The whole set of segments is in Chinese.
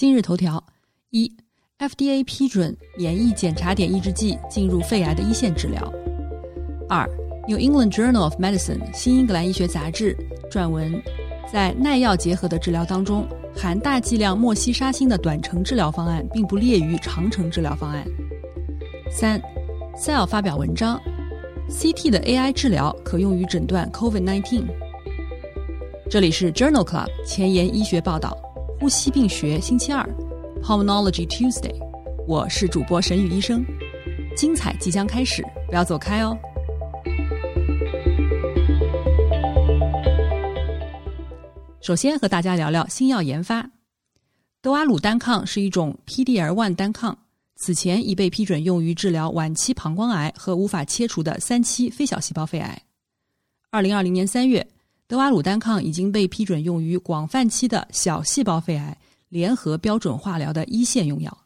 今日头条：一，FDA 批准免疫检查点抑制剂进入肺癌的一线治疗。二，《New England Journal of Medicine》新英格兰医学杂志撰文，在耐药结合的治疗当中，含大剂量莫西沙星的短程治疗方案并不列于长程治疗方案。三，《Cell》发表文章，CT 的 AI 治疗可用于诊断 COVID-19。这里是 Journal Club 前沿医学报道。呼吸病学星期二，Pulmonology Tuesday，我是主播沈宇医生，精彩即将开始，不要走开哦。首先和大家聊聊新药研发，德瓦鲁单抗是一种 PDL1 单抗，此前已被批准用于治疗晚期膀胱癌和无法切除的三期非小细胞肺癌。二零二零年三月。德瓦鲁单抗已经被批准用于广泛期的小细胞肺癌联合标准化疗的一线用药。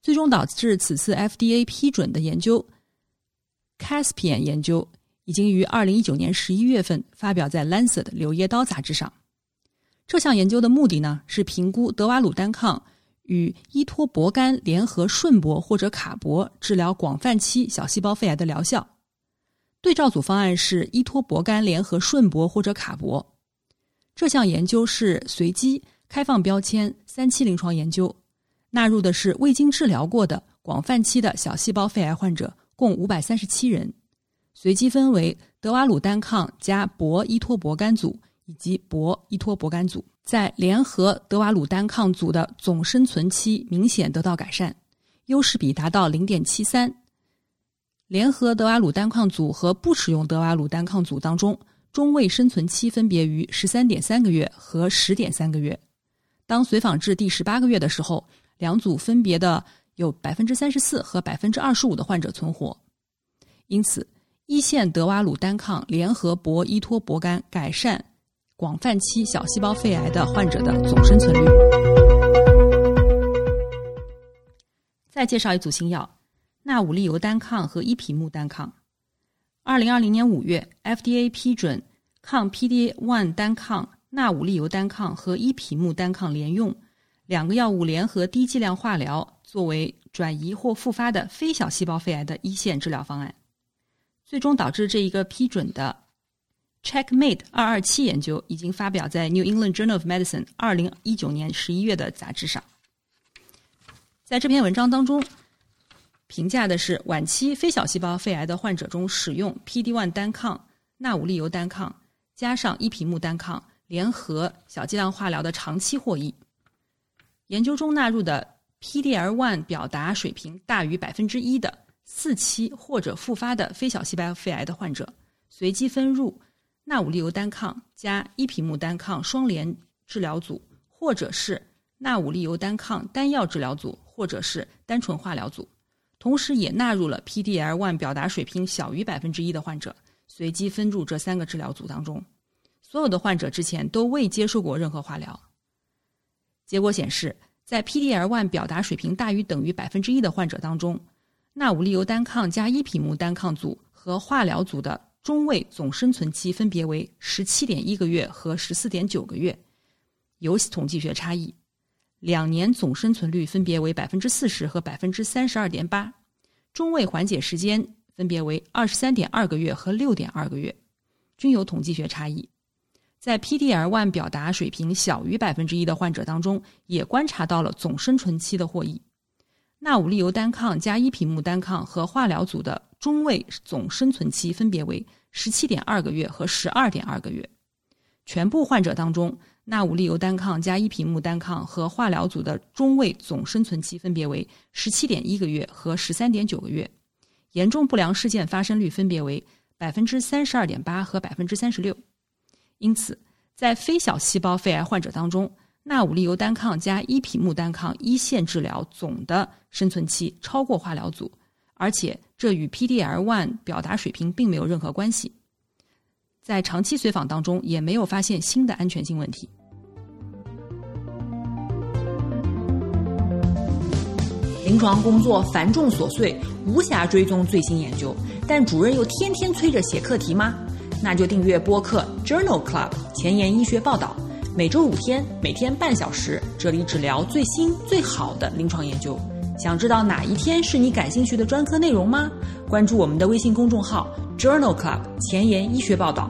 最终导致此次 FDA 批准的研究，Caspian 研究已经于二零一九年十一月份发表在《Lancet》柳叶刀杂志上。这项研究的目的呢，是评估德瓦鲁单抗与依托泊苷联合顺铂或者卡铂治疗广泛期小细胞肺癌的疗效。对照组方案是依托博苷联合顺铂或者卡铂。这项研究是随机开放标签三期临床研究，纳入的是未经治疗过的广泛期的小细胞肺癌患者，共五百三十七人，随机分为德瓦鲁单抗加铂依托博苷组以及铂依托博苷组，在联合德瓦鲁单抗组的总生存期明显得到改善，优势比达到零点七三。联合德瓦鲁单抗组和不使用德瓦鲁单抗组当中，中位生存期分别于十三点三个月和十点三个月。当随访至第十八个月的时候，两组分别的有百分之三十四和百分之二十五的患者存活。因此，一线德瓦鲁单抗联合铂依托铂苷改善广泛期小细胞肺癌的患者的总生存率。再介绍一组新药。纳武利尤单抗和伊匹木单抗，二零二零年五月，FDA 批准抗 PDA1 单抗纳武利尤单抗和伊匹木单抗联用，两个药物联合低剂量化疗，作为转移或复发的非小细胞肺癌的一线治疗方案。最终导致这一个批准的 Checkmate 二二七研究已经发表在 New England Journal of Medicine 二零一九年十一月的杂志上。在这篇文章当中。评价的是晚期非小细胞肺癌的患者中使用 PD-1 单抗、纳武利尤单抗加上伊匹木单抗联合小剂量化疗的长期获益。研究中纳入的 PDL1 表达水平大于百分之一的四期或者复发的非小细胞肺癌的患者，随机分入纳武利尤单抗加伊匹木单抗双联治疗组，或者是纳武利尤单抗单药治疗组，或者是单纯化疗组。同时也纳入了 PDL1 表达水平小于百分之一的患者，随机分入这三个治疗组当中。所有的患者之前都未接受过任何化疗。结果显示，在 PDL1 表达水平大于等于百分之一的患者当中，纳武利尤单抗加伊匹木单抗组和化疗组的中位总生存期分别为十七点一个月和十四点九个月，有统计学差异。两年总生存率分别为百分之四十和百分之三十二点八，中位缓解时间分别为二十三点二个月和六点二个月，均有统计学差异。在 PDL1 表达水平小于百分之一的患者当中，也观察到了总生存期的获益。纳武利尤单抗加伊匹木单抗和化疗组的中位总生存期分别为十七点二个月和十二点二个月，全部患者当中。纳武利尤单抗加伊匹木单抗和化疗组的中位总生存期分别为十七点一个月和十三点九个月，严重不良事件发生率分别为百分之三十二点八和百分之三十六。因此，在非小细胞肺癌患者当中，纳武利尤单抗加伊匹木单抗一线治疗总的生存期超过化疗组，而且这与 PDL1 表达水平并没有任何关系。在长期随访当中，也没有发现新的安全性问题。临床工作繁重琐碎，无暇追踪最新研究，但主任又天天催着写课题吗？那就订阅播客 Journal Club 前沿医学报道，每周五天，每天半小时，这里只聊最新最好的临床研究。想知道哪一天是你感兴趣的专科内容吗？关注我们的微信公众号 Journal Club 前沿医学报道。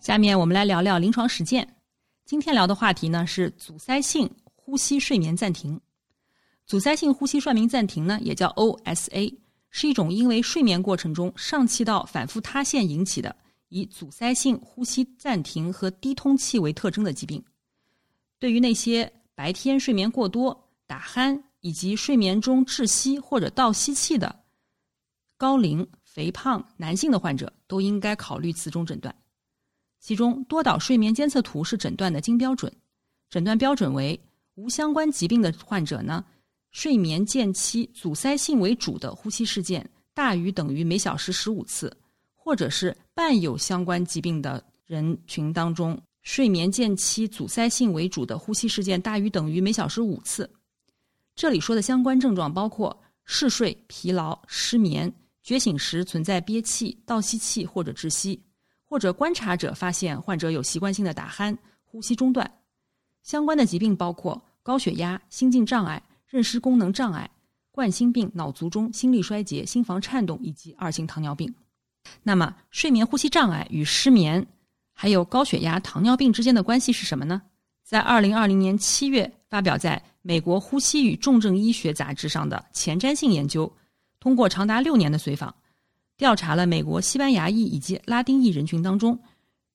下面我们来聊聊临床实践。今天聊的话题呢是阻塞性呼吸睡眠暂停。阻塞性呼吸睡眠暂停呢也叫 OSA，是一种因为睡眠过程中上气道反复塌陷引起的，以阻塞性呼吸暂停和低通气为特征的疾病。对于那些白天睡眠过多、打鼾以及睡眠中窒息或者倒吸气的高龄、肥胖男性的患者，都应该考虑此种诊断。其中，多导睡眠监测图是诊断的金标准。诊断标准为：无相关疾病的患者呢，睡眠间期阻塞性为主的呼吸事件大于等于每小时十五次，或者是伴有相关疾病的人群当中，睡眠间期阻塞性为主的呼吸事件大于等于每小时五次。这里说的相关症状包括嗜睡、疲劳、失眠、觉醒时存在憋气、倒吸气或者窒息。或者观察者发现患者有习惯性的打鼾、呼吸中断，相关的疾病包括高血压、心境障碍、认知功能障碍、冠心病、脑卒中、心力衰竭、心房颤动以及二型糖尿病。那么，睡眠呼吸障碍与失眠还有高血压、糖尿病之间的关系是什么呢？在二零二零年七月发表在美国呼吸与重症医学杂志上的前瞻性研究，通过长达六年的随访。调查了美国西班牙裔以及拉丁裔人群当中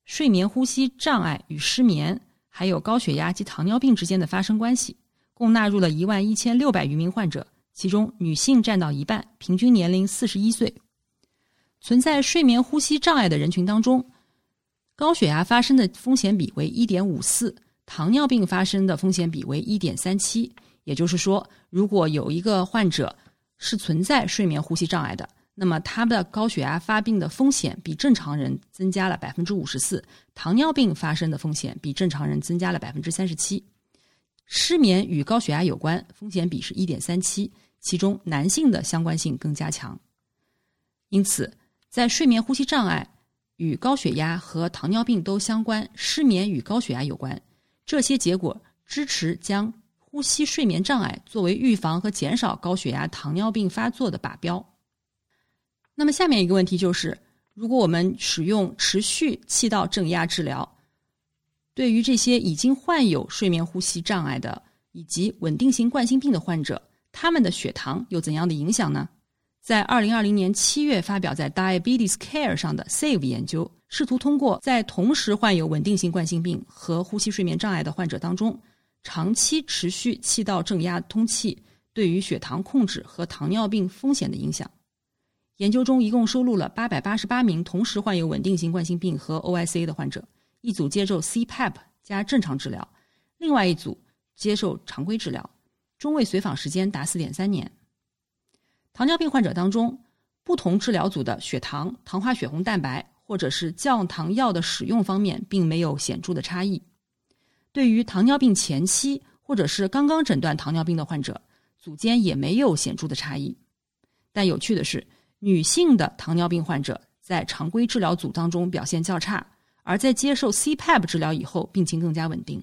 睡眠呼吸障碍与失眠，还有高血压及糖尿病之间的发生关系，共纳入了一万一千六百余名患者，其中女性占到一半，平均年龄四十一岁。存在睡眠呼吸障碍的人群当中，高血压发生的风险比为一点五四，糖尿病发生的风险比为一点三七。也就是说，如果有一个患者是存在睡眠呼吸障碍的。那么，他的高血压发病的风险比正常人增加了百分之五十四，糖尿病发生的风险比正常人增加了百分之三十七，失眠与高血压有关，风险比是一点三七，其中男性的相关性更加强。因此，在睡眠呼吸障碍与高血压和糖尿病都相关，失眠与高血压有关，这些结果支持将呼吸睡眠障碍作为预防和减少高血压、糖尿病发作的靶标。那么下面一个问题就是，如果我们使用持续气道正压治疗，对于这些已经患有睡眠呼吸障碍的以及稳定性冠心病的患者，他们的血糖有怎样的影响呢？在二零二零年七月发表在《Diabetes Care》上的 SAVE 研究，试图通过在同时患有稳定性冠心病和呼吸睡眠障碍的患者当中，长期持续气道正压通气对于血糖控制和糖尿病风险的影响。研究中一共收录了八百八十八名同时患有稳定性冠心病和 OSA 的患者，一组接受 CPAP 加正常治疗，另外一组接受常规治疗，中位随访时间达四点三年。糖尿病患者当中，不同治疗组的血糖、糖化血红蛋白或者是降糖药的使用方面并没有显著的差异。对于糖尿病前期或者是刚刚诊断糖尿病的患者，组间也没有显著的差异。但有趣的是。女性的糖尿病患者在常规治疗组当中表现较差，而在接受 CPAP 治疗以后，病情更加稳定。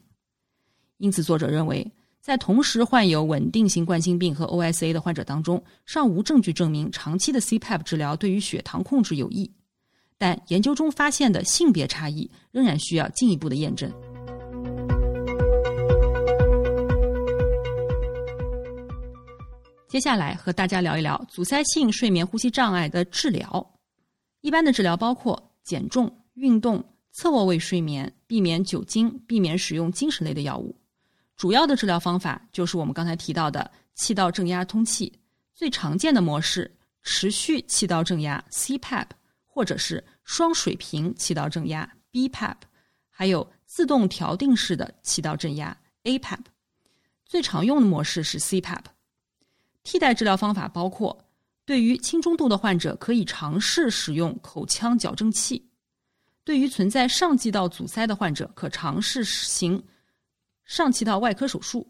因此，作者认为，在同时患有稳定性冠心病和 OSA 的患者当中，尚无证据证明长期的 CPAP 治疗对于血糖控制有益。但研究中发现的性别差异仍然需要进一步的验证。接下来和大家聊一聊阻塞性睡眠呼吸障碍的治疗。一般的治疗包括减重、运动、侧卧位睡眠、避免酒精、避免使用精神类的药物。主要的治疗方法就是我们刚才提到的气道正压通气。最常见的模式持续气道正压 （CPAP） 或者是双水平气道正压 （BPAP），还有自动调定式的气道正压 （APAP）。最常用的模式是 CPAP。替代治疗方法包括，对于轻中度的患者，可以尝试使用口腔矫正器；对于存在上气道阻塞的患者，可尝试行上气道外科手术。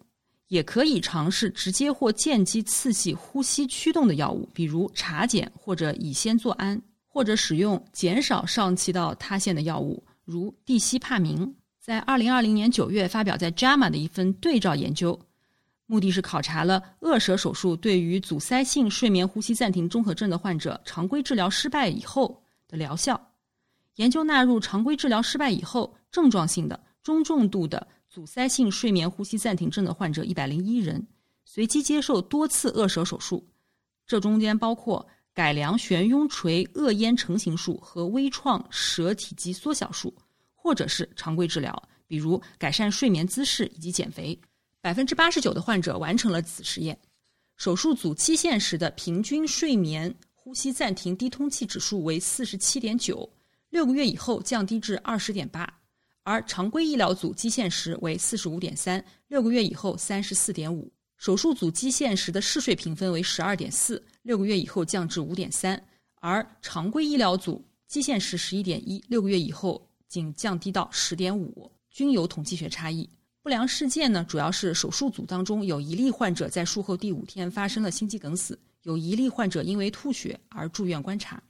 也可以尝试直接或间接刺激呼吸驱动的药物，比如茶碱或者乙酰唑胺，或者使用减少上气道塌陷的药物，如地西帕明。在二零二零年九月发表在《JAMA》的一份对照研究，目的是考察了颚舌手术对于阻塞性睡眠呼吸暂停综合症的患者常规治疗失败以后的疗效。研究纳入常规治疗失败以后症状性的中重度的。阻塞性睡眠呼吸暂停症的患者一百零一人，随机接受多次颚舌手术，这中间包括改良悬雍垂腭咽成型术和微创舌体积缩小术，或者是常规治疗，比如改善睡眠姿势以及减肥。百分之八十九的患者完成了此实验，手术组期限时的平均睡眠呼吸暂停低通气指数为四十七点九，六个月以后降低至二十点八。而常规医疗组基线时为四十五点三，六个月以后三十四点五；手术组基线时的嗜睡评分为十二点四，六个月以后降至五点三；而常规医疗组基线时十一点一，六个月以后仅降低到十点五，均有统计学差异。不良事件呢，主要是手术组当中有一例患者在术后第五天发生了心肌梗死，有一例患者因为吐血而住院观察。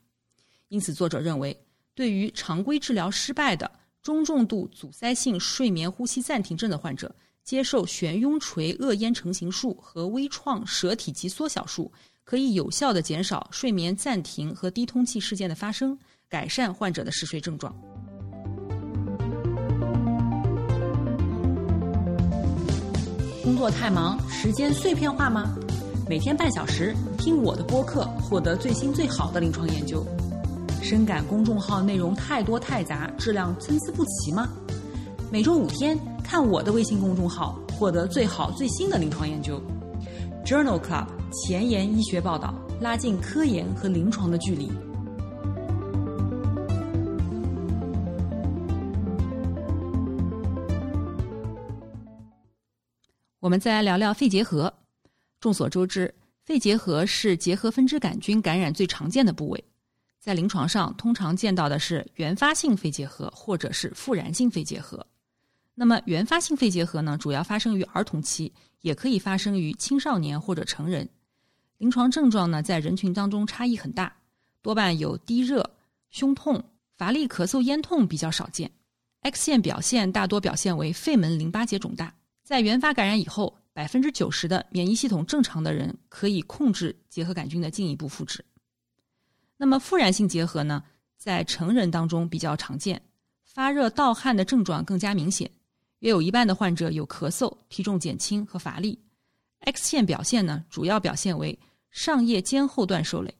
因此，作者认为，对于常规治疗失败的。中重度阻塞性睡眠呼吸暂停症的患者接受悬雍垂腭咽成形术和微创舌体肌缩小术，可以有效的减少睡眠暂停和低通气事件的发生，改善患者的嗜睡症状。工作太忙，时间碎片化吗？每天半小时听我的播客，获得最新最好的临床研究。深感公众号内容太多太杂，质量参差不齐吗？每周五天看我的微信公众号，获得最好最新的临床研究。Journal Club 前沿医学报道，拉近科研和临床的距离。我们再来聊聊肺结核。众所周知，肺结核是结核分支杆菌感染最常见的部位。在临床上，通常见到的是原发性肺结核或者是复燃性肺结核。那么，原发性肺结核呢，主要发生于儿童期，也可以发生于青少年或者成人。临床症状呢，在人群当中差异很大，多半有低热、胸痛、乏力、咳嗽、咽痛比较少见。X 线表现大多表现为肺门淋巴结肿大。在原发感染以后，百分之九十的免疫系统正常的人可以控制结核杆菌的进一步复制。那么复燃性结核呢，在成人当中比较常见，发热盗汗的症状更加明显，约有一半的患者有咳嗽、体重减轻和乏力。X 线表现呢，主要表现为上叶尖后段受累。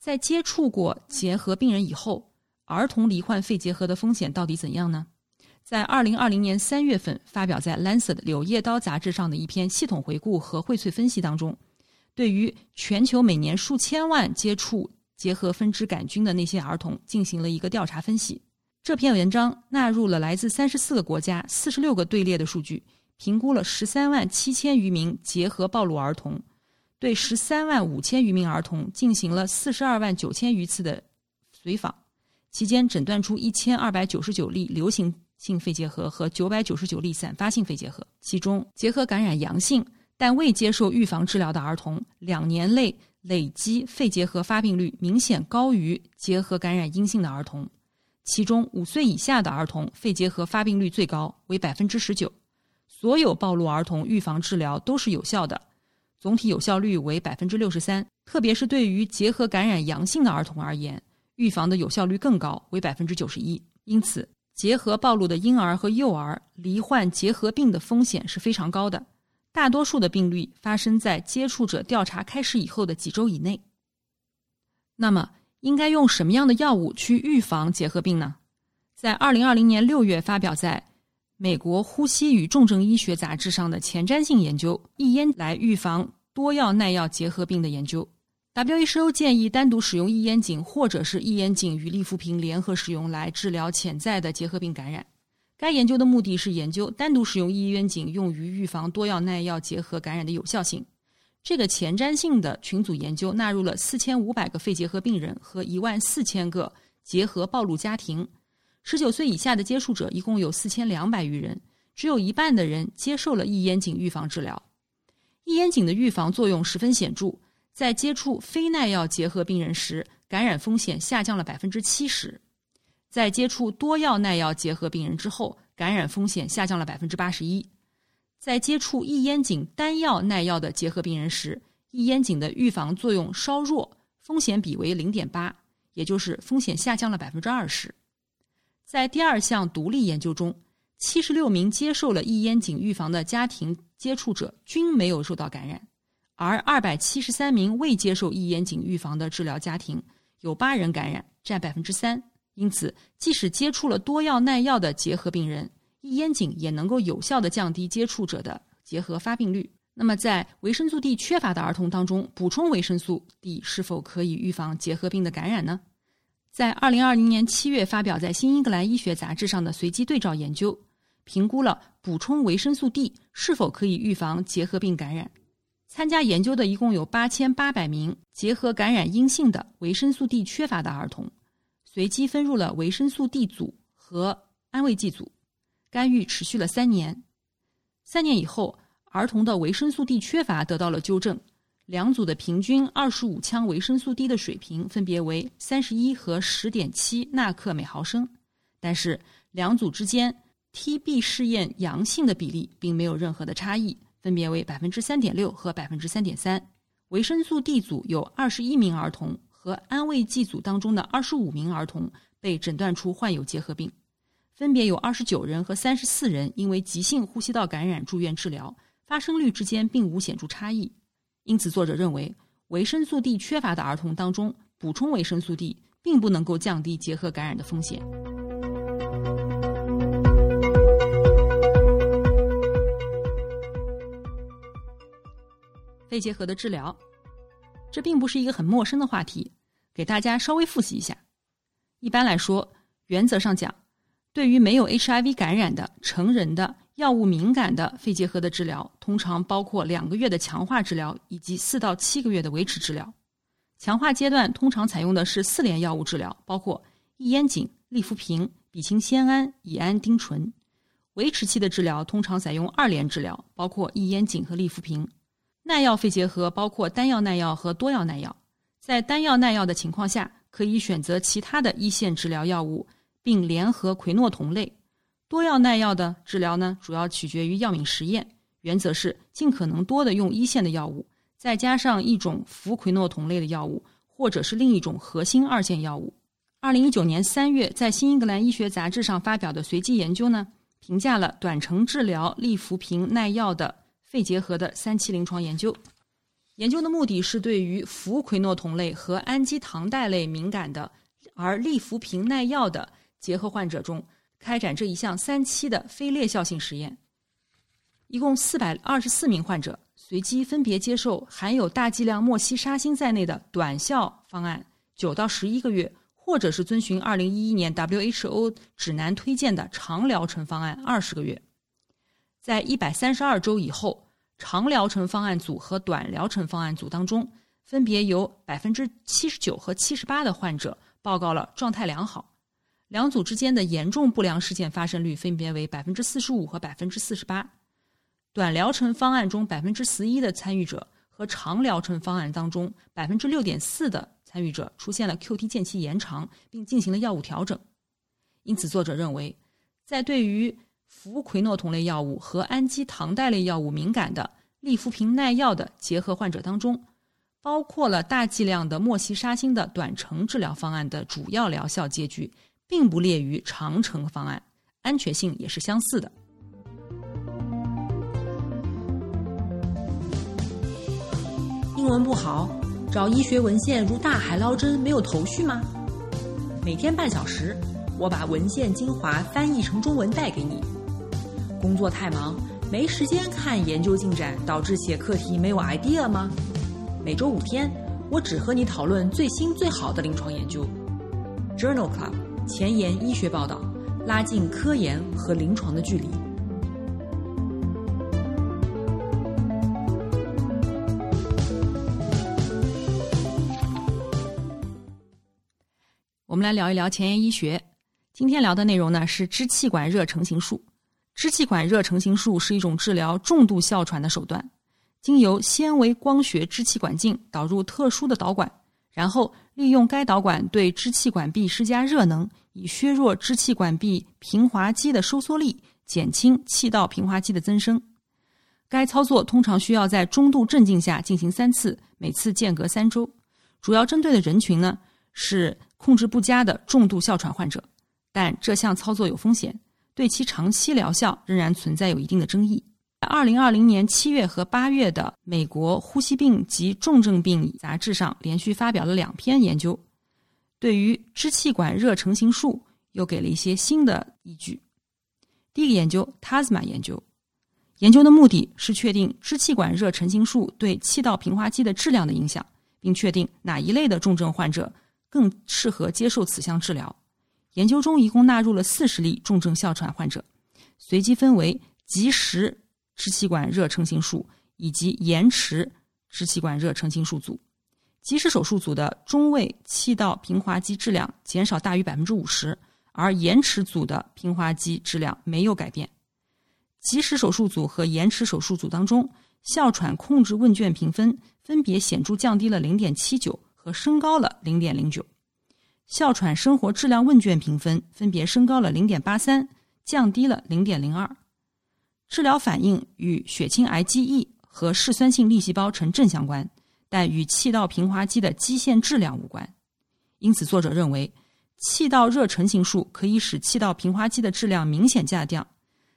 在接触过结核病人以后，儿童罹患肺结核的风险到底怎样呢？在二零二零年三月份发表在《Lancet 柳叶刀》杂志上的一篇系统回顾和荟萃分析当中，对于全球每年数千万接触结合分支杆菌的那些儿童进行了一个调查分析。这篇文章纳入了来自三十四个国家、四十六个队列的数据，评估了十三万七千余名结核暴露儿童，对十三万五千余名儿童进行了四十二万九千余次的随访，期间诊断出一千二百九十九例流行性肺结核和九百九十九例散发性肺结核。其中，结核感染阳性但未接受预防治疗的儿童，两年内。累积肺结核发病率明显高于结核感染阴性的儿童，其中五岁以下的儿童肺结核发病率最高，为百分之十九。所有暴露儿童预防治疗都是有效的，总体有效率为百分之六十三。特别是对于结核感染阳性的儿童而言，预防的有效率更高，为百分之九十一。因此，结核暴露的婴儿和幼儿罹患结核病的风险是非常高的。大多数的病例发生在接触者调查开始以后的几周以内。那么，应该用什么样的药物去预防结核病呢？在二零二零年六月发表在美国呼吸与重症医学杂志上的前瞻性研究《一烟来预防多药耐药结核病的研究》，WHO 建议单独使用异烟肼，或者是异烟肼与利福平联合使用来治疗潜在的结核病感染。该研究的目的是研究单独使用异烟肼用于预防多药耐药结核感染的有效性。这个前瞻性的群组研究纳入了四千五百个肺结核病人和一万四千个结核暴露家庭。十九岁以下的接触者一共有四千两百余人，只有一半的人接受了异烟肼预防治疗。异烟肼的预防作用十分显著。在接触非耐药结核病人时，感染风险下降了百分之七十；在接触多药耐药结核病人之后，感染风险下降了百分之八十一；在接触异烟肼单药耐药的结核病人时，异烟肼的预防作用稍弱，风险比为零点八，也就是风险下降了百分之二十。在第二项独立研究中，七十六名接受了异烟肼预防的家庭接触者均没有受到感染。而二百七十三名未接受异烟肼预防的治疗家庭，有八人感染，占百分之三。因此，即使接触了多药耐药的结核病人，异烟肼也能够有效的降低接触者的结核发病率。那么，在维生素 D 缺乏的儿童当中，补充维生素 D 是否可以预防结核病的感染呢？在二零二零年七月发表在《新英格兰医学杂志》上的随机对照研究，评估了补充维生素 D 是否可以预防结核病感染。参加研究的一共有八千八百名结核感染阴性的维生素 D 缺乏的儿童，随机分入了维生素 D 组和安慰剂组，干预持续了三年。三年以后，儿童的维生素 D 缺乏得到了纠正，两组的平均二十五羟维生素 D 的水平分别为三十一和十点七纳克每毫升，但是两组之间 TB 试验阳性的比例并没有任何的差异。分别为百分之三点六和百分之三点三。维生素 D 组有二十一名儿童和安慰剂组当中的二十五名儿童被诊断出患有结核病，分别有二十九人和三十四人因为急性呼吸道感染住院治疗，发生率之间并无显著差异。因此，作者认为维生素 D 缺乏的儿童当中补充维生素 D 并不能够降低结核感染的风险。肺结核的治疗，这并不是一个很陌生的话题，给大家稍微复习一下。一般来说，原则上讲，对于没有 HIV 感染的成人的药物敏感的肺结核的治疗，通常包括两个月的强化治疗以及四到七个月的维持治疗。强化阶段通常采用的是四联药物治疗，包括异烟肼、利福平、吡嗪酰胺、乙胺丁醇。维持期的治疗通常采用二联治疗，包括异烟肼和利福平。耐药肺结核包括单药耐药和多药耐药，在单药耐药的情况下，可以选择其他的一线治疗药物，并联合喹诺酮类。多药耐药的治疗呢，主要取决于药敏实验，原则是尽可能多的用一线的药物，再加上一种氟喹诺酮类的药物，或者是另一种核心二线药物。二零一九年三月，在《新英格兰医学杂志》上发表的随机研究呢，评价了短程治疗利福平耐药的。肺结核的三期临床研究，研究的目的是对于氟喹诺酮类和氨基糖代类敏感的而利福平耐药的结核患者中开展这一项三期的非劣效性实验。一共四百二十四名患者随机分别接受含有大剂量莫西沙星在内的短效方案九到十一个月，或者是遵循二零一一年 WHO 指南推荐的长疗程方案二十个月。在一百三十二周以后，长疗程方案组和短疗程方案组当中，分别有百分之七十九和七十八的患者报告了状态良好。两组之间的严重不良事件发生率分别为百分之四十五和百分之四十八。短疗程方案中百分之十一的参与者和长疗程方案当中百分之六点四的参与者出现了 QT 间期延长，并进行了药物调整。因此，作者认为，在对于氟喹诺酮类药物和氨基糖代类药物敏感的利福平耐药的结核患者当中，包括了大剂量的莫西沙星的短程治疗方案的主要疗效结局，并不劣于长程方案，安全性也是相似的。英文不好，找医学文献如大海捞针，没有头绪吗？每天半小时，我把文献精华翻译成中文带给你。工作太忙，没时间看研究进展，导致写课题没有 idea 吗？每周五天，我只和你讨论最新最好的临床研究。Journal Club 前沿医学报道，拉近科研和临床的距离。我们来聊一聊前沿医学。今天聊的内容呢是支气管热成形术。支气管热成型术是一种治疗重度哮喘的手段，经由纤维光学支气管镜导入特殊的导管，然后利用该导管对支气管壁施加热能，以削弱支气管壁平滑肌的收缩力，减轻气道平滑肌的增生。该操作通常需要在中度镇静下进行三次，每次间隔三周。主要针对的人群呢是。控制不佳的重度哮喘患者，但这项操作有风险，对其长期疗效仍然存在有一定的争议。二零二零年七月和八月的《美国呼吸病及重症病杂志》上连续发表了两篇研究，对于支气管热成型术又给了一些新的依据。第一个研究 TASMA 研究，研究的目的是确定支气管热成型术对气道平滑肌的质量的影响，并确定哪一类的重症患者。更适合接受此项治疗。研究中一共纳入了四十例重症哮喘患者，随机分为及时支气管热成型术以及延迟支气管热成型术组。及时手术组的中位气道平滑肌质量减少大于百分之五十，而延迟组的平滑肌质量没有改变。及时手术组和延迟手术组当中，哮喘控制问卷评分分别显著降低了零点七九。和升高了零点零九，哮喘生活质量问卷评分分别升高了零点八三，降低了零点零二。治疗反应与血清 IgE 和嗜酸性粒细胞呈正相关，但与气道平滑肌的基线质量无关。因此，作者认为气道热成型术可以使气道平滑肌的质量明显下降，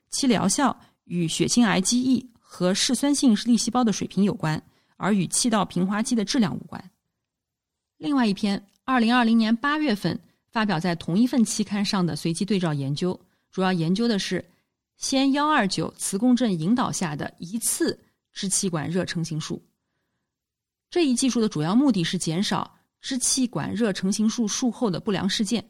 其疗效与血清 IgE 和嗜酸性粒细胞的水平有关，而与气道平滑肌的质量无关。另外一篇，二零二零年八月份发表在同一份期刊上的随机对照研究，主要研究的是先幺二九磁共振引导下的一次支气管热成形术。这一技术的主要目的是减少支气管热成形术术后的不良事件。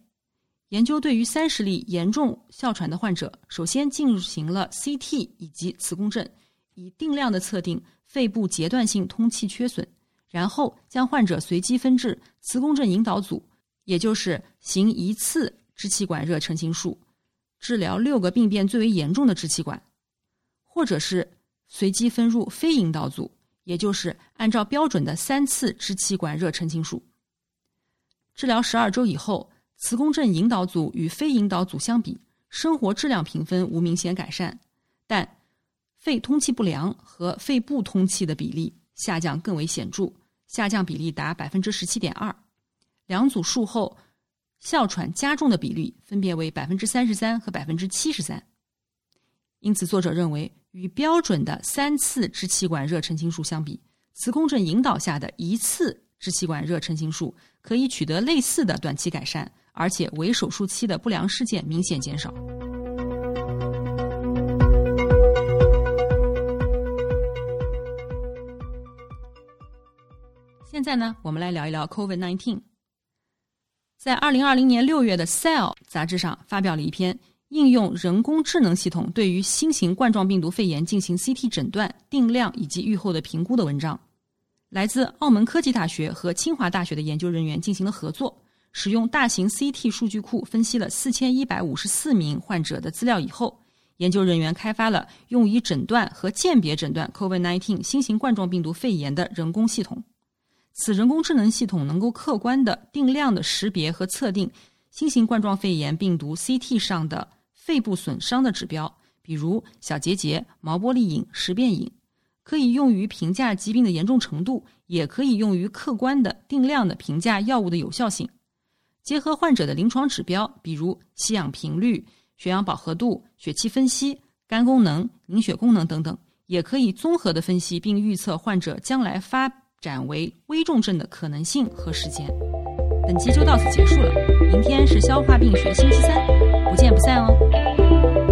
研究对于三十例严重哮喘的患者，首先进行了 CT 以及磁共振，以定量的测定肺部阶段性通气缺损。然后将患者随机分至磁共振引导组，也就是行一次支气管热成形术，治疗六个病变最为严重的支气管，或者是随机分入非引导组，也就是按照标准的三次支气管热成形术。治疗十二周以后，磁共振引导组与非引导组相比，生活质量评分无明显改善，但肺通气不良和肺部通气的比例下降更为显著。下降比例达百分之十七点二，两组术后哮喘加重的比例分别为百分之三十三和百分之七十三。因此，作者认为与标准的三次支气管热成形术相比，磁共振引导下的一次支气管热成形术可以取得类似的短期改善，而且为手术期的不良事件明显减少。在呢，我们来聊一聊 COVID-19。在二零二零年六月的《Cell》杂志上发表了一篇应用人工智能系统对于新型冠状病毒肺炎进行 CT 诊断、定量以及预后的评估的文章。来自澳门科技大学和清华大学的研究人员进行了合作，使用大型 CT 数据库分析了四千一百五十四名患者的资料以后，研究人员开发了用于诊断和鉴别诊断 COVID-19 新型冠状病毒肺炎的人工系统。此人工智能系统能够客观的定量的识别和测定新型冠状肺炎病毒 CT 上的肺部损伤的指标，比如小结节、毛玻璃影、实变影，可以用于评价疾病的严重程度，也可以用于客观的定量的评价药物的有效性。结合患者的临床指标，比如吸氧频率、血氧饱和度、血气分析、肝功能、凝血功能等等，也可以综合的分析并预测患者将来发。展为危重症的可能性和时间。本期就到此结束了明天是消化病学星期三不见不散哦。